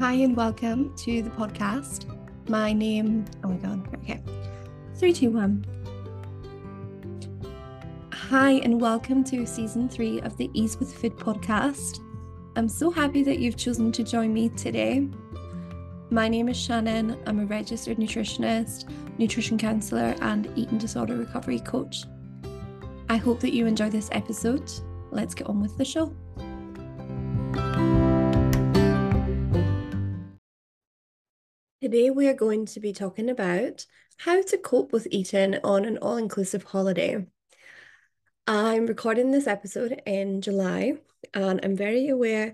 Hi, and welcome to the podcast. My name, oh my God, okay. Three, two, one. Hi, and welcome to season three of the Ease with Food podcast. I'm so happy that you've chosen to join me today. My name is Shannon. I'm a registered nutritionist, nutrition counselor, and eating disorder recovery coach. I hope that you enjoy this episode. Let's get on with the show. Today, we are going to be talking about how to cope with eating on an all inclusive holiday. I'm recording this episode in July, and I'm very aware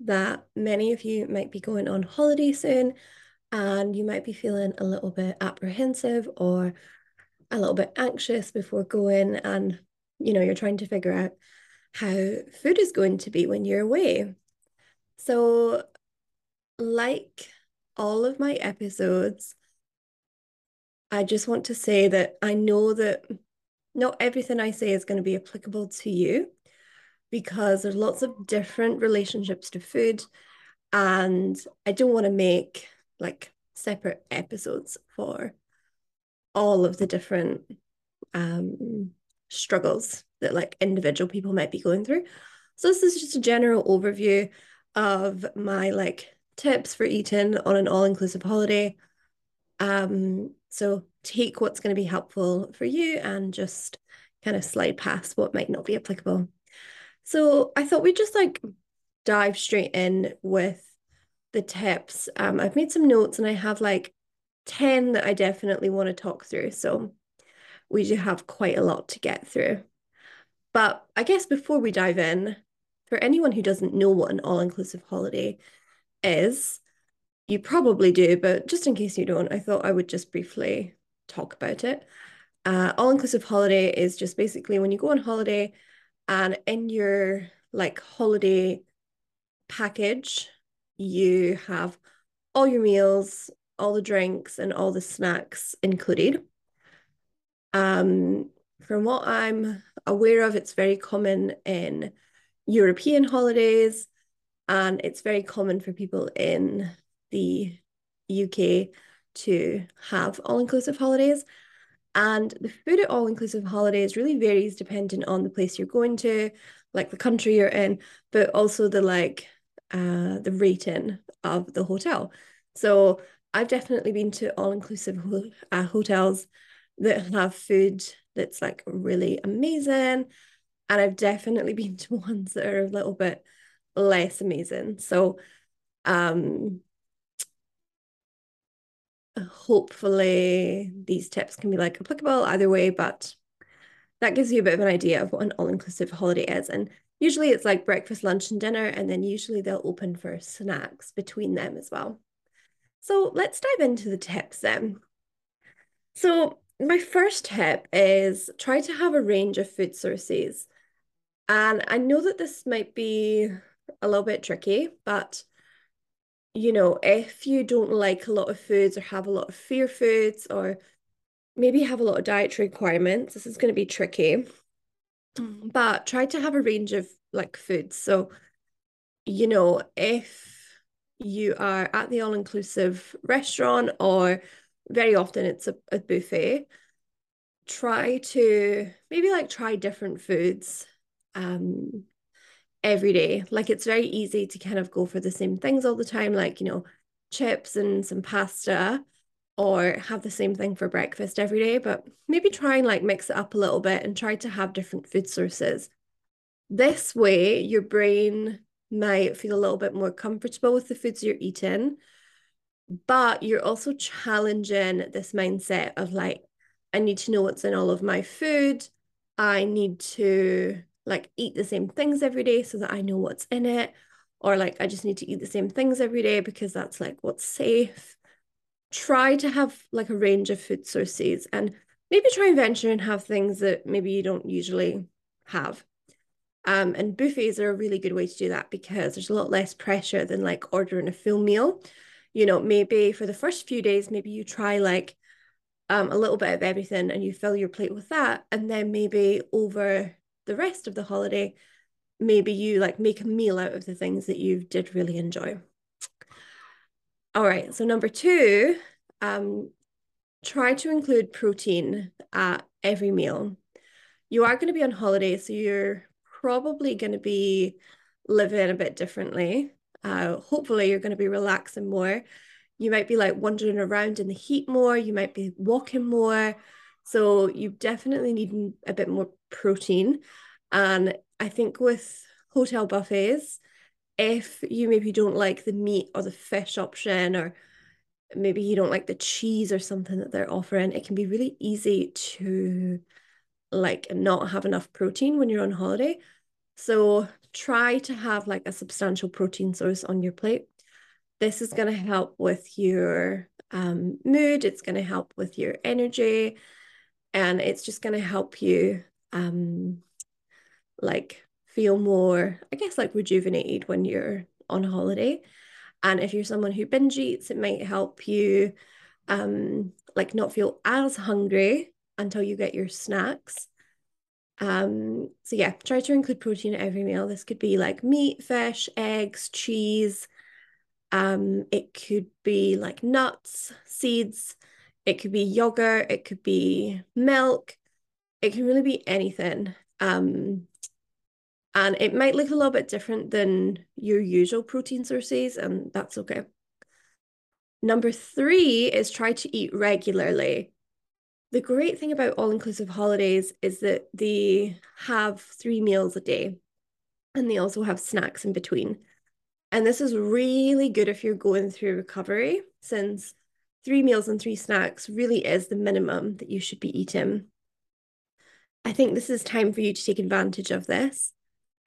that many of you might be going on holiday soon and you might be feeling a little bit apprehensive or a little bit anxious before going, and you know, you're trying to figure out how food is going to be when you're away. So, like all of my episodes, I just want to say that I know that not everything I say is going to be applicable to you because there's lots of different relationships to food. And I don't want to make like separate episodes for all of the different um, struggles that like individual people might be going through. So this is just a general overview of my like tips for eating on an all-inclusive holiday. Um, so take what's going to be helpful for you and just kind of slide past what might not be applicable. So I thought we'd just like dive straight in with the tips. Um, I've made some notes and I have like 10 that I definitely want to talk through. So we do have quite a lot to get through. But I guess before we dive in, for anyone who doesn't know what an all inclusive holiday is. You probably do, but just in case you don't, I thought I would just briefly talk about it. Uh, all inclusive holiday is just basically when you go on holiday and in your like holiday package, you have all your meals, all the drinks, and all the snacks included. Um, from what I'm aware of, it's very common in European holidays and it's very common for people in the UK to have all inclusive holidays. And the food at all inclusive holidays really varies depending on the place you're going to, like the country you're in, but also the like uh the rating of the hotel. So I've definitely been to all inclusive ho uh, hotels that have food that's like really amazing. And I've definitely been to ones that are a little bit less amazing. So um hopefully these tips can be like applicable either way, but that gives you a bit of an idea of what an all-inclusive holiday is. And usually it's like breakfast, lunch, and dinner, and then usually they'll open for snacks between them as well. So let's dive into the tips then. So my first tip is try to have a range of food sources. And I know that this might be a little bit tricky, but you know, if you don't like a lot of foods or have a lot of fear foods or maybe have a lot of dietary requirements, this is going to be tricky. But try to have a range of like foods. So, you know, if you are at the all inclusive restaurant or very often it's a, a buffet, try to maybe like try different foods. Um, every day. Like it's very easy to kind of go for the same things all the time, like, you know, chips and some pasta, or have the same thing for breakfast every day. But maybe try and like mix it up a little bit and try to have different food sources. This way, your brain might feel a little bit more comfortable with the foods you're eating, but you're also challenging this mindset of like, I need to know what's in all of my food. I need to like eat the same things every day so that I know what's in it or like I just need to eat the same things every day because that's like what's safe. Try to have like a range of food sources and maybe try and venture and have things that maybe you don't usually have. Um, and buffets are a really good way to do that because there's a lot less pressure than like ordering a full meal. You know, maybe for the first few days, maybe you try like um, a little bit of everything and you fill your plate with that. And then maybe over the rest of the holiday, maybe you like make a meal out of the things that you did really enjoy. All right, so number two, um, try to include protein at every meal. You are going to be on holiday, so you're probably going to be living a bit differently. Uh, hopefully, you're going to be relaxing more. You might be like wandering around in the heat more. You might be walking more. So you definitely need a bit more protein. And I think with hotel buffets, if you maybe don't like the meat or the fish option, or maybe you don't like the cheese or something that they're offering, it can be really easy to like not have enough protein when you're on holiday. So try to have like a substantial protein source on your plate. This is going to help with your um, mood, it's going to help with your energy, and it's just going to help you um, like feel more, I guess, like rejuvenated when you're on holiday. And if you're someone who binge eats, it might help you um, like not feel as hungry until you get your snacks. Um, so yeah, try to include protein at every meal. This could be like meat, fish, eggs, cheese. Um, it could be like nuts, seeds. It could be yogurt. It could be milk. It can really be anything. Um, and it might look a little bit different than your usual protein sources, and that's okay. Number three is try to eat regularly. The great thing about all inclusive holidays is that they have three meals a day and they also have snacks in between. And this is really good if you're going through recovery, since three meals and three snacks really is the minimum that you should be eating. I think this is time for you to take advantage of this.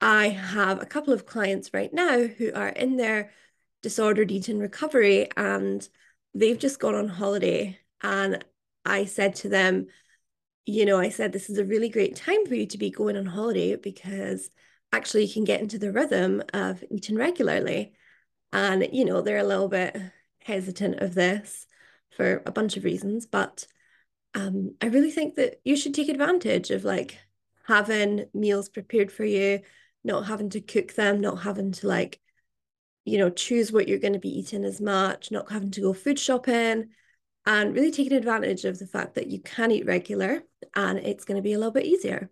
I have a couple of clients right now who are in their disordered eating recovery and they've just gone on holiday. And I said to them, you know, I said, this is a really great time for you to be going on holiday because actually you can get into the rhythm of eating regularly. And, you know, they're a little bit hesitant of this for a bunch of reasons, but um, I really think that you should take advantage of like having meals prepared for you, not having to cook them, not having to like, you know, choose what you're going to be eating as much, not having to go food shopping, and really taking advantage of the fact that you can eat regular and it's going to be a little bit easier.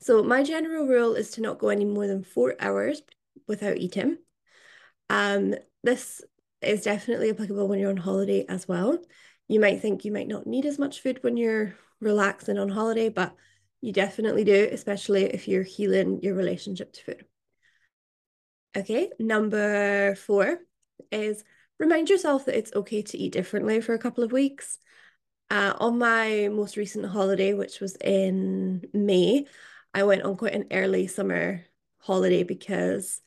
So, my general rule is to not go any more than four hours without eating. Um, this is definitely applicable when you're on holiday as well. You might think you might not need as much food when you're relaxing on holiday, but you definitely do, especially if you're healing your relationship to food. Okay, number four is remind yourself that it's okay to eat differently for a couple of weeks. Uh, on my most recent holiday, which was in May, I went on quite an early summer holiday because,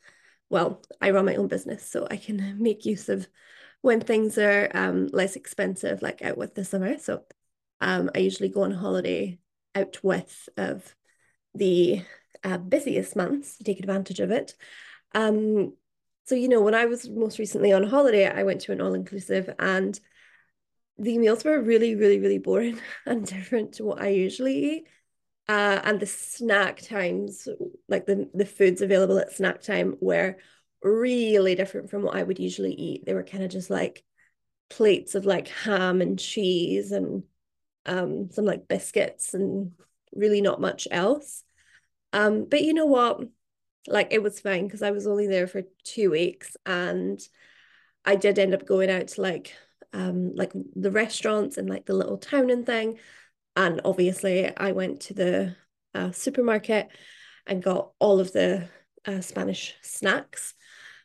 well, I run my own business, so I can make use of when things are um, less expensive, like out with the summer. So um, I usually go on holiday out with of the uh, busiest months to take advantage of it. Um, so, you know, when I was most recently on holiday, I went to an all inclusive and the meals were really, really, really boring and different to what I usually eat. Uh, and the snack times, like the, the foods available at snack time, were really different from what I would usually eat. They were kind of just like plates of like ham and cheese and um, some like biscuits and really not much else. Um, but you know what? Like it was fine because I was only there for two weeks and I did end up going out to like um like the restaurants and like the little town and thing. And obviously I went to the uh, supermarket and got all of the uh, Spanish snacks.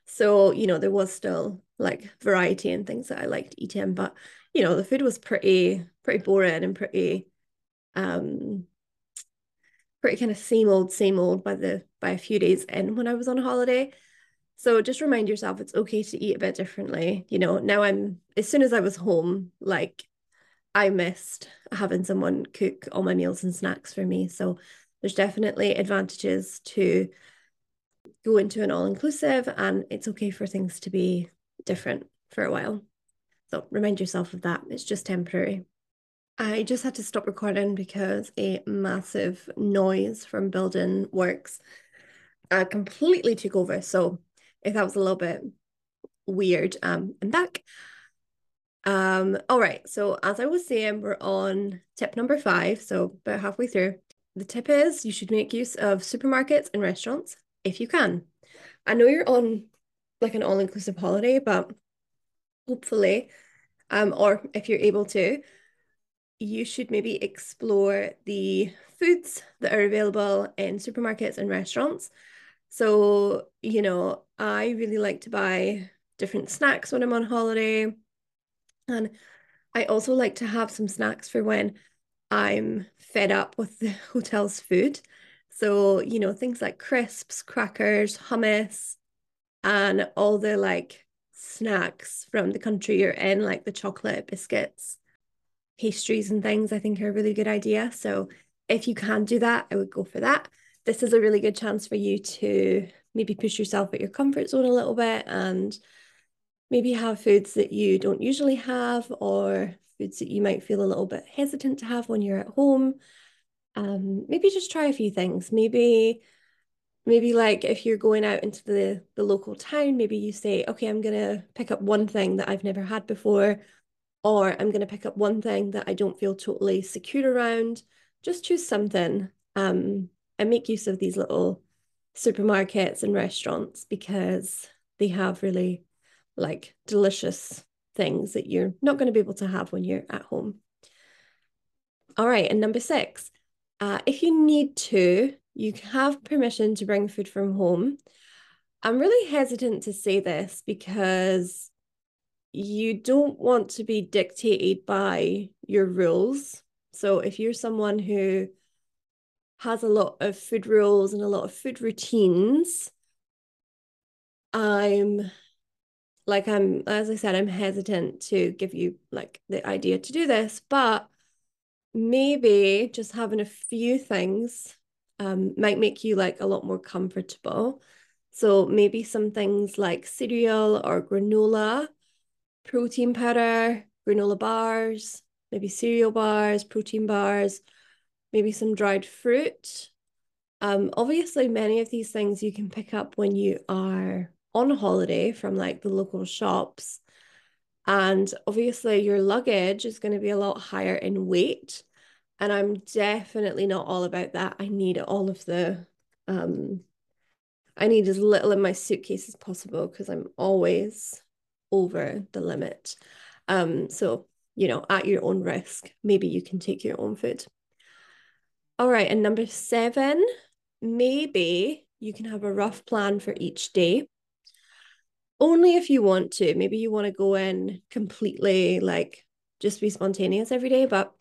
So, you know, there was still like variety and things that I liked eating, but you know, the food was pretty pretty boring and pretty um pretty kind of same old same old by the by a few days in when I was on holiday. So just remind yourself it's okay to eat a bit differently. You know, now I'm as soon as I was home, like I missed having someone cook all my meals and snacks for me. So there's definitely advantages to go into an all-inclusive and it's okay for things to be different for a while. So remind yourself of that. It's just temporary. I just had to stop recording because a massive noise from building works uh, completely took over. So if that was a little bit weird, um, I'm back. Um, all right. So as I was saying, we're on tip number five, so about halfway through. The tip is you should make use of supermarkets and restaurants if you can. I know you're on like an all-inclusive holiday, but hopefully, um, or if you're able to, you should maybe explore the foods that are available in supermarkets and restaurants. So, you know, I really like to buy different snacks when I'm on holiday. And I also like to have some snacks for when I'm fed up with the hotel's food. So, you know, things like crisps, crackers, hummus, and all the like snacks from the country you're in, like the chocolate biscuits, pastries, and things, I think are a really good idea. So, if you can do that, I would go for that. This is a really good chance for you to maybe push yourself at your comfort zone a little bit and maybe have foods that you don't usually have or foods that you might feel a little bit hesitant to have when you're at home. Um, maybe just try a few things. Maybe maybe like if you're going out into the the local town, maybe you say, okay, I'm gonna pick up one thing that I've never had before, or I'm gonna pick up one thing that I don't feel totally secure around. Just choose something um, and make use of these little supermarkets and restaurants because they have really like delicious things that you're not going to be able to have when you're at home. All right, and number six, uh, if you need to, you have permission to bring food from home. I'm really hesitant to say this because you don't want to be dictated by your rules. So if you're someone who has a lot of food rules and a lot of food routines, I'm like I'm as I said, I'm hesitant to give you like the idea to do this, but maybe just having a few things um might make you like a lot more comfortable. So maybe some things like cereal or granola, protein powder, granola bars, maybe cereal bars, protein bars, maybe some dried fruit. Um, obviously, many of these things you can pick up when you are on holiday from like the local shops. And obviously, your luggage is going to be a lot higher in weight. And I'm definitely not all about that. I need all of the, um, I need as little in my suitcase as possible because I'm always over the limit. Um, so, you know, at your own risk, maybe you can take your own food. All right. And number seven, maybe you can have a rough plan for each day only if you want to. Maybe you want to go in completely like just be spontaneous every day, but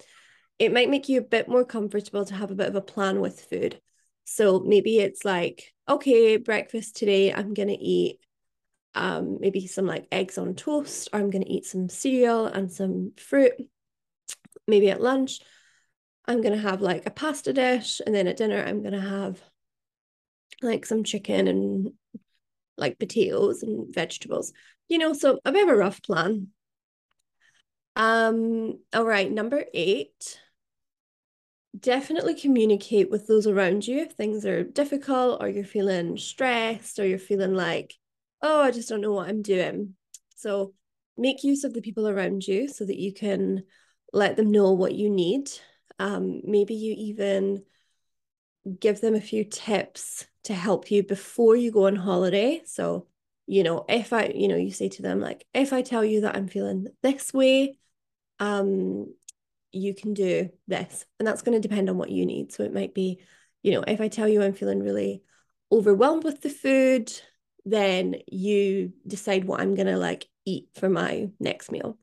it might make you a bit more comfortable to have a bit of a plan with food. So maybe it's like, okay, breakfast today, I'm going to eat um, maybe some like eggs on toast, or I'm going to eat some cereal and some fruit. Maybe at lunch, I'm going to have like a pasta dish. And then at dinner, I'm going to have like some chicken and like potatoes and vegetables, you know, so a bit of a rough plan. Um, all right, number eight, definitely communicate with those around you if things are difficult or you're feeling stressed or you're feeling like, oh, I just don't know what I'm doing. So make use of the people around you so that you can let them know what you need. Um, maybe you even give them a few tips to help you before you go on holiday. So, you know, if I, you know, you say to them, like, if I tell you that I'm feeling this way, um, you can do this. And that's going to depend on what you need. So it might be, you know, if I tell you I'm feeling really overwhelmed with the food, then you decide what I'm going to like eat for my next meal.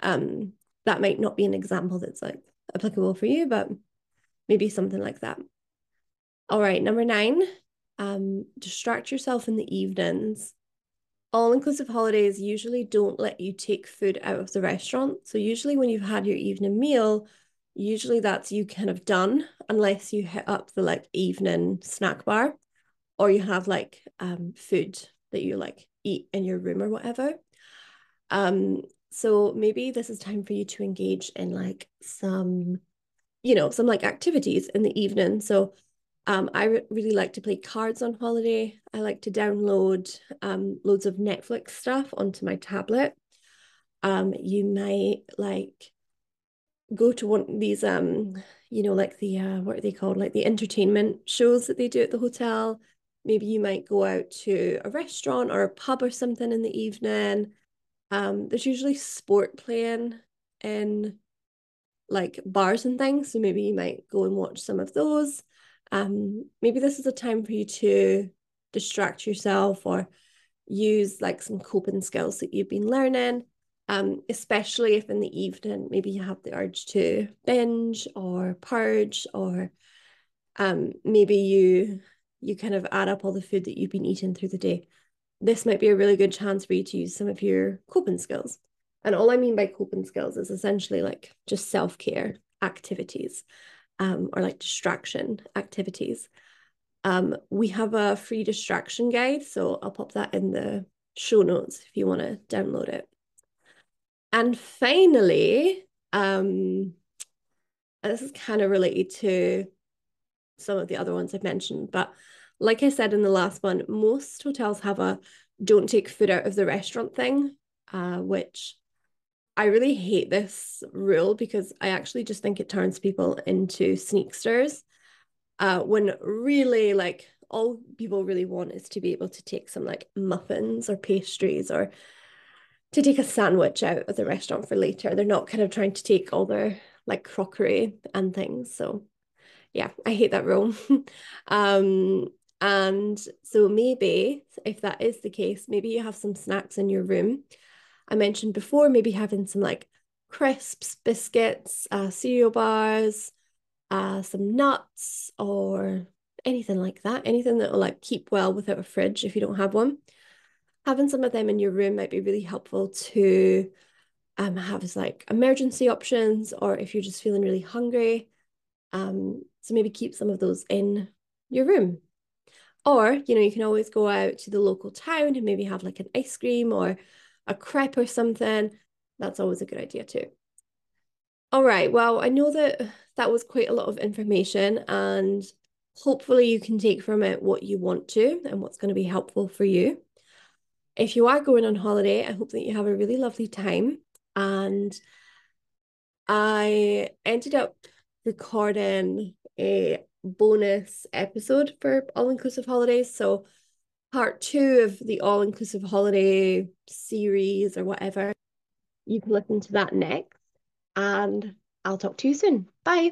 Um, that might not be an example that's like applicable for you, but maybe something like that. All right, number nine, um, distract yourself in the evenings. All inclusive holidays usually don't let you take food out of the restaurant. So, usually, when you've had your evening meal, usually that's you kind of done, unless you hit up the like evening snack bar or you have like um, food that you like eat in your room or whatever. Um, so maybe this is time for you to engage in like some, you know, some like activities in the evening. So um, I re really like to play cards on holiday. I like to download um, loads of Netflix stuff onto my tablet. Um, you might like go to one of these um, you know, like the uh what are they called? Like the entertainment shows that they do at the hotel. Maybe you might go out to a restaurant or a pub or something in the evening. Um, there's usually sport playing in like bars and things, so maybe you might go and watch some of those. Um, maybe this is a time for you to distract yourself or use like some coping skills that you've been learning. Um, especially if in the evening maybe you have the urge to binge or purge or um maybe you you kind of add up all the food that you've been eating through the day. This might be a really good chance for you to use some of your coping skills. And all I mean by coping skills is essentially like just self-care activities um, or like distraction activities. Um, we have a free distraction guide, so I'll pop that in the show notes if you want to download it. And finally, um, this is kind of related to some of the other ones I've mentioned, but like I said in the last one, most hotels have a don't take food out of the restaurant thing, uh, which I really hate this rule because I actually just think it turns people into sneaksters. Uh, when really like all people really want is to be able to take some like muffins or pastries or to take a sandwich out of the restaurant for later. They're not kind of trying to take all their like crockery and things. So yeah, I hate that rule. um, and so maybe if that is the case, maybe you have some snacks in your room. I mentioned before, maybe having some like crisps, biscuits, uh, cereal bars, uh, some nuts, or anything like that. Anything that will like keep well without a fridge if you don't have one. Having some of them in your room might be really helpful to um, have as like emergency options, or if you're just feeling really hungry. Um, so maybe keep some of those in your room. Or, you know, you can always go out to the local town and maybe have like an ice cream or a crepe or something. That's always a good idea too. All right, well, I know that that was quite a lot of information and hopefully you can take from it what you want to and what's going to be helpful for you. If you are going on holiday, I hope that you have a really lovely time. And I ended up recording a bonus episode for all inclusive holidays. So, part two of the all inclusive holiday series or whatever, you can listen to that next. And I'll talk to you soon. Bye.